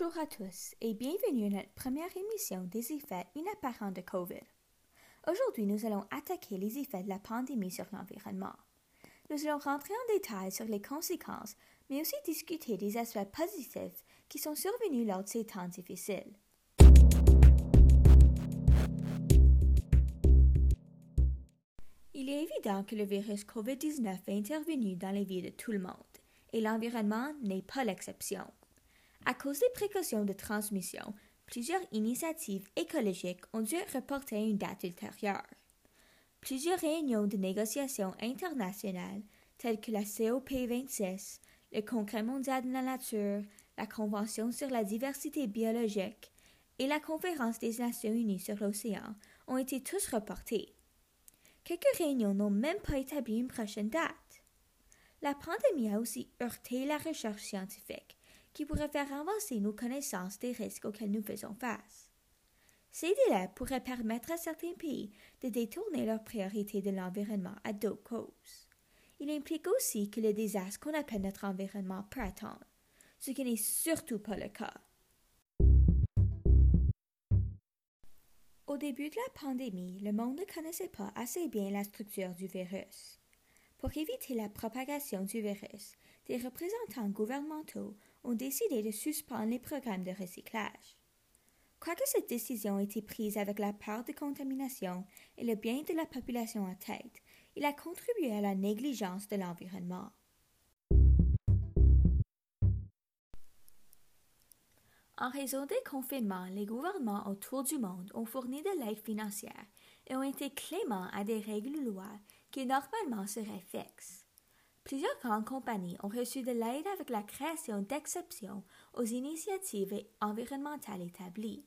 Bonjour à tous et bienvenue à notre première émission des effets inapparents de COVID. Aujourd'hui, nous allons attaquer les effets de la pandémie sur l'environnement. Nous allons rentrer en détail sur les conséquences, mais aussi discuter des aspects positifs qui sont survenus lors de ces temps difficiles. Il est évident que le virus COVID-19 est intervenu dans les vies de tout le monde, et l'environnement n'est pas l'exception. À cause des précautions de transmission, plusieurs initiatives écologiques ont dû reporter une date ultérieure. Plusieurs réunions de négociations internationales, telles que la COP26, le Congrès mondial de la nature, la Convention sur la diversité biologique et la Conférence des Nations unies sur l'océan, ont été tous reportées. Quelques réunions n'ont même pas établi une prochaine date. La pandémie a aussi heurté la recherche scientifique, qui pourrait faire avancer nos connaissances des risques auxquels nous faisons face. Ces délais pourraient permettre à certains pays de détourner leurs priorités de l'environnement à d'autres causes. Il implique aussi que le désastre qu'on appelle notre environnement peut attendre, ce qui n'est surtout pas le cas. Au début de la pandémie, le monde ne connaissait pas assez bien la structure du virus. Pour éviter la propagation du virus, des représentants gouvernementaux ont décidé de suspendre les programmes de recyclage. Quoique cette décision ait été prise avec la peur de contamination et le bien de la population en tête, il a contribué à la négligence de l'environnement. En raison des confinements, les gouvernements autour du monde ont fourni de l'aide financière et ont été cléments à des règles lois qui normalement seraient fixes. Plusieurs grandes compagnies ont reçu de l'aide avec la création d'exceptions aux initiatives environnementales établies.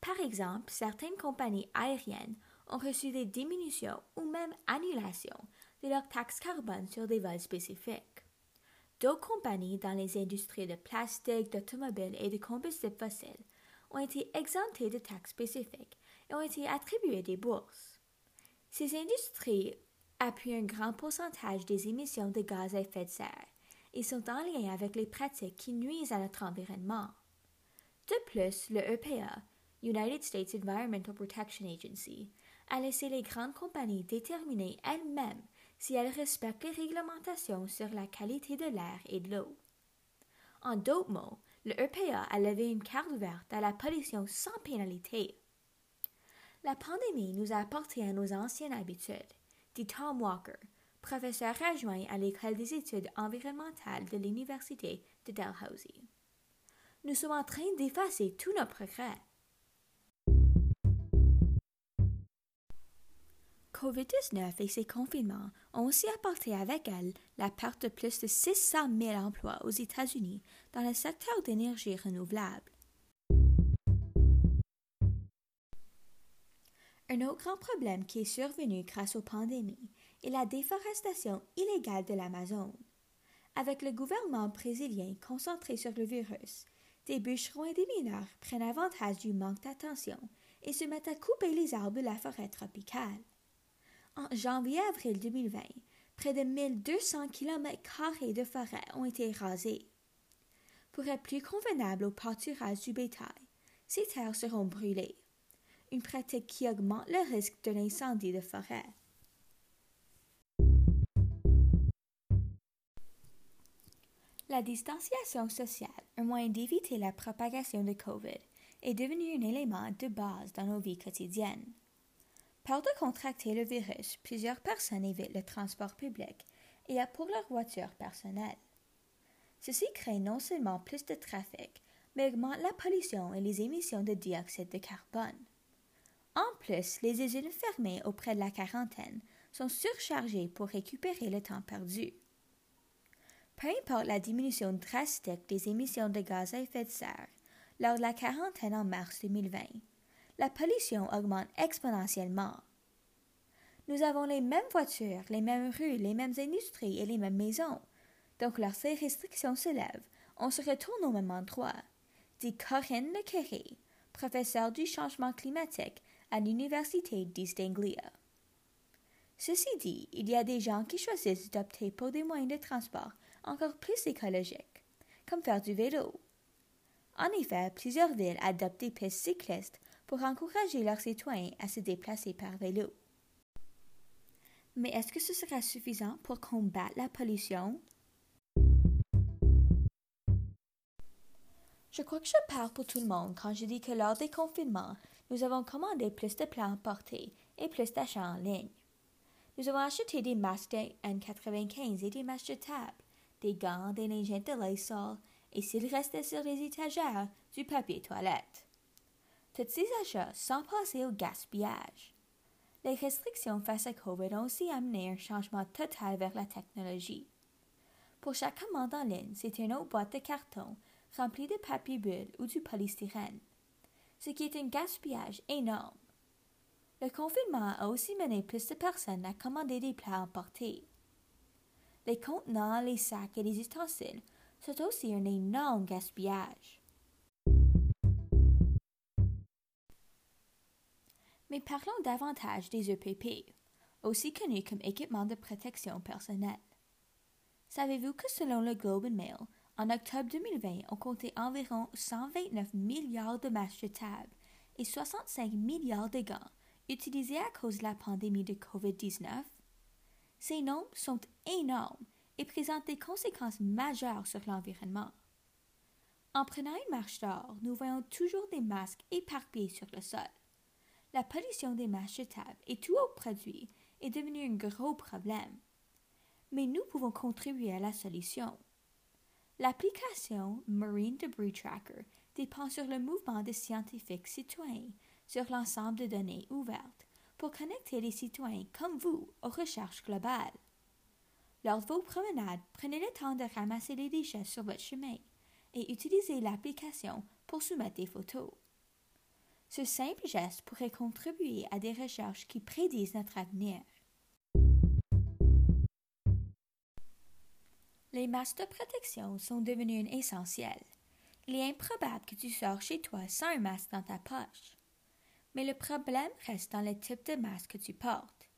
Par exemple, certaines compagnies aériennes ont reçu des diminutions ou même annulations de leurs taxes carbone sur des vols spécifiques. D'autres compagnies dans les industries de plastique, d'automobiles et de combustibles fossiles ont été exemptées de taxes spécifiques et ont été attribuées des bourses. Ces industries appuient un grand pourcentage des émissions de gaz à effet de serre et sont en lien avec les pratiques qui nuisent à notre environnement. De plus, le EPA, United States Environmental Protection Agency, a laissé les grandes compagnies déterminer elles-mêmes si elles respectent les réglementations sur la qualité de l'air et de l'eau. En d'autres mots, le EPA a levé une carte verte à la pollution sans pénalité. La pandémie nous a apporté à nos anciennes habitudes, dit Tom Walker, professeur adjoint à l'École des études environnementales de l'Université de Dalhousie. Nous sommes en train d'effacer tous nos progrès. COVID-19 et ses confinements ont aussi apporté avec elles la perte de plus de 600 000 emplois aux États-Unis dans le secteur d'énergie renouvelable. Un autre grand problème qui est survenu grâce aux pandémies est la déforestation illégale de l'Amazone. Avec le gouvernement brésilien concentré sur le virus, des bûcherons et des mineurs prennent avantage du manque d'attention et se mettent à couper les arbres de la forêt tropicale. En janvier-avril 2020, près de 1200 km de forêt ont été rasés. Pour être plus convenable au pâturage du bétail, ces terres seront brûlées, une pratique qui augmente le risque d'un incendie de forêt. La distanciation sociale, un moyen d'éviter la propagation de COVID, est devenu un élément de base dans nos vies quotidiennes. Peur de contracter le virus, plusieurs personnes évitent le transport public et pour leur voiture personnelle. Ceci crée non seulement plus de trafic, mais augmente la pollution et les émissions de dioxyde de carbone. En plus, les usines fermées auprès de la quarantaine sont surchargées pour récupérer le temps perdu. Peu importe la diminution drastique des émissions de gaz à effet de serre lors de la quarantaine en mars 2020, la pollution augmente exponentiellement. Nous avons les mêmes voitures, les mêmes rues, les mêmes industries et les mêmes maisons. Donc, lorsque ces restrictions se lèvent, on se retourne au même endroit, dit Corinne Lequeré, professeure du changement climatique à l'Université d'East Anglia. Ceci dit, il y a des gens qui choisissent d'opter pour des moyens de transport encore plus écologiques, comme faire du vélo. En effet, plusieurs villes adoptent des pistes cyclistes pour encourager leurs citoyens à se déplacer par vélo. Mais est-ce que ce sera suffisant pour combattre la pollution? Je crois que je parle pour tout le monde quand je dis que lors des confinements, nous avons commandé plus de plats emportés et plus d'achats en ligne. Nous avons acheté des masques N95 et des masques de table, des gants, des lingettes de Lysol et s'il restait sur les étagères, du papier toilette. Tous ces achats sans passer au gaspillage. Les restrictions face à COVID ont aussi amené un changement total vers la technologie. Pour chaque commande en ligne, c'est une autre boîte de carton remplie de papier bulle ou du polystyrène, ce qui est un gaspillage énorme. Le confinement a aussi mené plus de personnes à commander des plats emportés. Les contenants, les sacs et les ustensiles c'est aussi un énorme gaspillage. Mais parlons davantage des EPP, aussi connus comme équipements de protection personnelle. Savez-vous que selon le Globe and Mail, en octobre 2020, on comptait environ 129 milliards de masques de table et 65 milliards de gants utilisés à cause de la pandémie de COVID-19? Ces nombres sont énormes et présente des conséquences majeures sur l'environnement. En prenant une marche d'or, nous voyons toujours des masques éparpillés sur le sol. La pollution des masques jetables et tout autre produit est devenu un gros problème. Mais nous pouvons contribuer à la solution. L'application Marine Debris Tracker dépend sur le mouvement des scientifiques citoyens sur l'ensemble de données ouvertes pour connecter les citoyens comme vous aux recherches globales. Lors de vos promenades, prenez le temps de ramasser les déchets sur votre chemin et utilisez l'application pour soumettre des photos. Ce simple geste pourrait contribuer à des recherches qui prédisent notre avenir. Les masques de protection sont devenus un essentiel. Il est improbable que tu sors chez toi sans un masque dans ta poche. Mais le problème reste dans le type de masque que tu portes.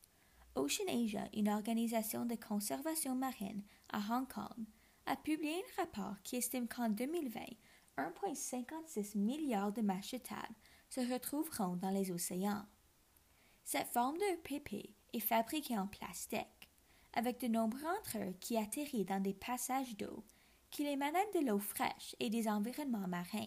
OceanAsia, une organisation de conservation marine à Hong Kong, a publié un rapport qui estime qu'en 2020, 1,56 milliard de mâches se retrouveront dans les océans. Cette forme de PP est fabriquée en plastique, avec de nombreux entre eux qui atterrissent dans des passages d'eau qui les de l'eau fraîche et des environnements marins.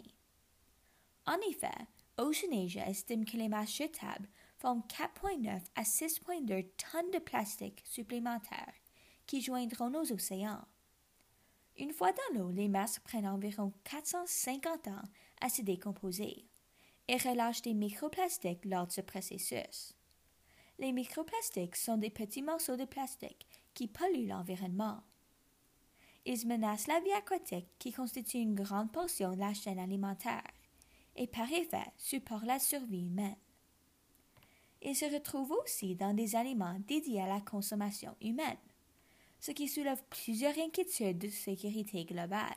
En effet, OceanAsia estime que les masses jetables font 4,9 à 6,2 tonnes de plastique supplémentaires qui joindront nos océans. Une fois dans l'eau, les masses prennent environ 450 ans à se décomposer et relâchent des microplastiques lors de ce processus. Les microplastiques sont des petits morceaux de plastique qui polluent l'environnement. Ils menacent la vie aquatique qui constitue une grande portion de la chaîne alimentaire et par effet supportent la survie humaine. Il se retrouve aussi dans des aliments dédiés à la consommation humaine, ce qui soulève plusieurs inquiétudes de sécurité globale.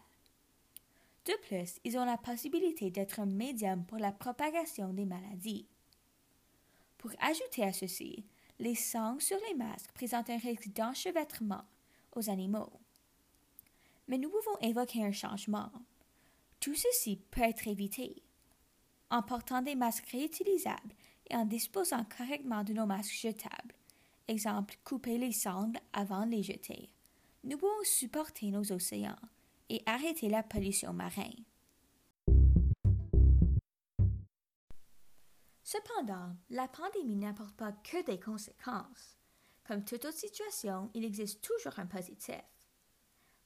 De plus, ils ont la possibilité d'être un médium pour la propagation des maladies. Pour ajouter à ceci, les sangs sur les masques présentent un risque d'enchevêtrement aux animaux. Mais nous pouvons évoquer un changement. Tout ceci peut être évité. En portant des masques réutilisables et en disposant correctement de nos masques jetables. Exemple, couper les cendres avant de les jeter. Nous pouvons supporter nos océans et arrêter la pollution marine. Cependant, la pandémie n'apporte pas que des conséquences. Comme toute autre situation, il existe toujours un positif.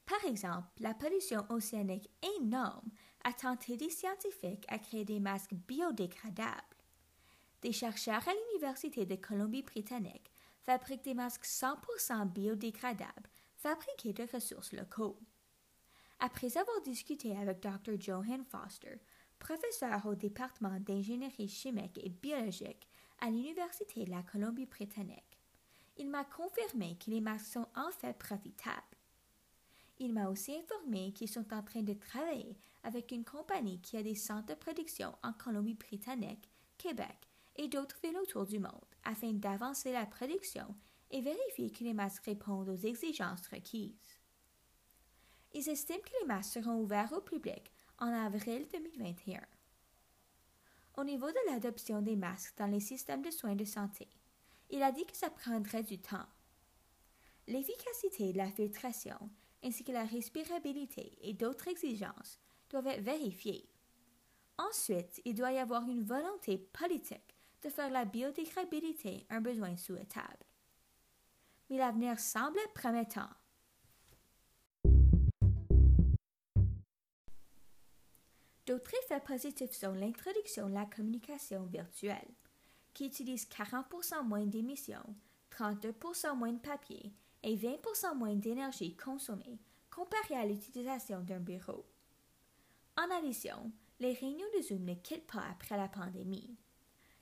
Par exemple, la pollution océanique énorme a tenté des scientifiques à créer des masques biodégradables des chercheurs à l'Université de Colombie-Britannique fabriquent des masques 100% biodégradables fabriqués de ressources locaux. Après avoir discuté avec Dr. Johan Foster, professeur au département d'ingénierie chimique et biologique à l'Université de la Colombie-Britannique, il m'a confirmé que les masques sont en fait profitables. Il m'a aussi informé qu'ils sont en train de travailler avec une compagnie qui a des centres de production en Colombie-Britannique, Québec et d'autres villes autour du monde afin d'avancer la production et vérifier que les masques répondent aux exigences requises. Ils estiment que les masques seront ouverts au public en avril 2021. Au niveau de l'adoption des masques dans les systèmes de soins de santé, il a dit que ça prendrait du temps. L'efficacité de la filtration ainsi que la respirabilité et d'autres exigences doivent être vérifiées. Ensuite, il doit y avoir une volonté politique de faire la biodégradabilité un besoin souhaitable. Mais l'avenir semble promettant. D'autres effets positifs sont l'introduction de la communication virtuelle, qui utilise 40% moins d'émissions, 32% moins de papier et 20% moins d'énergie consommée comparé à l'utilisation d'un bureau. En addition, les réunions de Zoom ne quittent pas après la pandémie.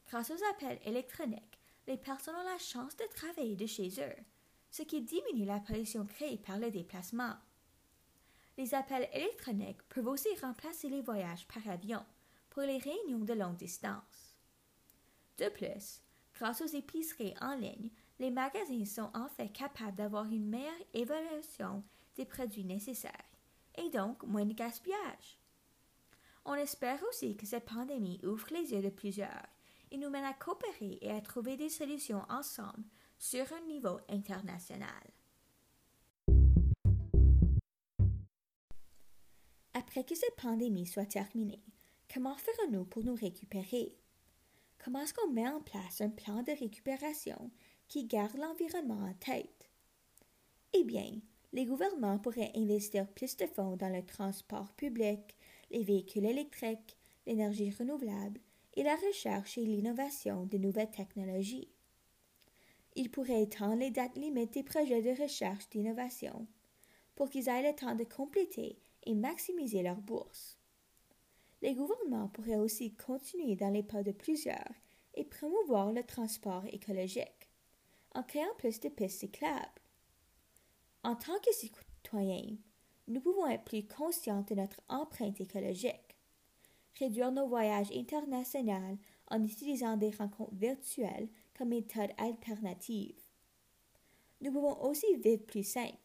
Grâce aux appels électroniques, les personnes ont la chance de travailler de chez eux, ce qui diminue la pollution créée par le déplacement. Les appels électroniques peuvent aussi remplacer les voyages par avion pour les réunions de longue distance. De plus, grâce aux épiceries en ligne, les magasins sont en fait capables d'avoir une meilleure évaluation des produits nécessaires et donc moins de gaspillage. On espère aussi que cette pandémie ouvre les yeux de plusieurs et nous mène à coopérer et à trouver des solutions ensemble sur un niveau international. Après que cette pandémie soit terminée, comment ferons-nous pour nous récupérer? Comment est-ce qu'on met en place un plan de récupération qui garde l'environnement en tête? Eh bien, les gouvernements pourraient investir plus de fonds dans le transport public, les véhicules électriques, l'énergie renouvelable et la recherche et l'innovation de nouvelles technologies. Ils pourraient étendre les dates limites des projets de recherche d'innovation pour qu'ils aient le temps de compléter et maximiser leurs bourses. Les gouvernements pourraient aussi continuer dans les pas de plusieurs et promouvoir le transport écologique en créant plus de pistes cyclables. En tant que citoyens, nous pouvons être plus conscients de notre empreinte écologique, réduire nos voyages internationaux en utilisant des rencontres virtuelles comme méthode alternative. Nous pouvons aussi vivre plus simple.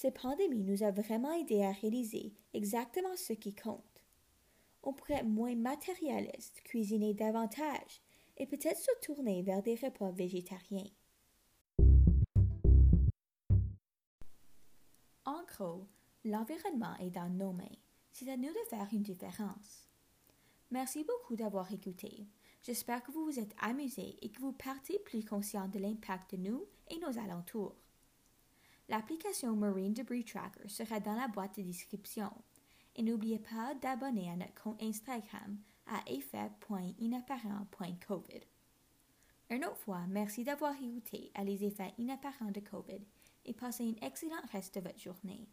Cette pandémie nous a vraiment aidé à réaliser exactement ce qui compte. On pourrait être moins matérialiste, cuisiner davantage et peut-être se tourner vers des repas végétariens. En gros, l'environnement est dans nos mains. C'est à nous de faire une différence. Merci beaucoup d'avoir écouté. J'espère que vous vous êtes amusés et que vous partez plus conscient de l'impact de nous et nos alentours. L'application Marine Debris Tracker sera dans la boîte de description. Et n'oubliez pas d'abonner à notre compte Instagram à effet.inapparent.covid. Une autre fois, merci d'avoir écouté à les effets inapparents de COVID et passez une excellente reste de votre journée.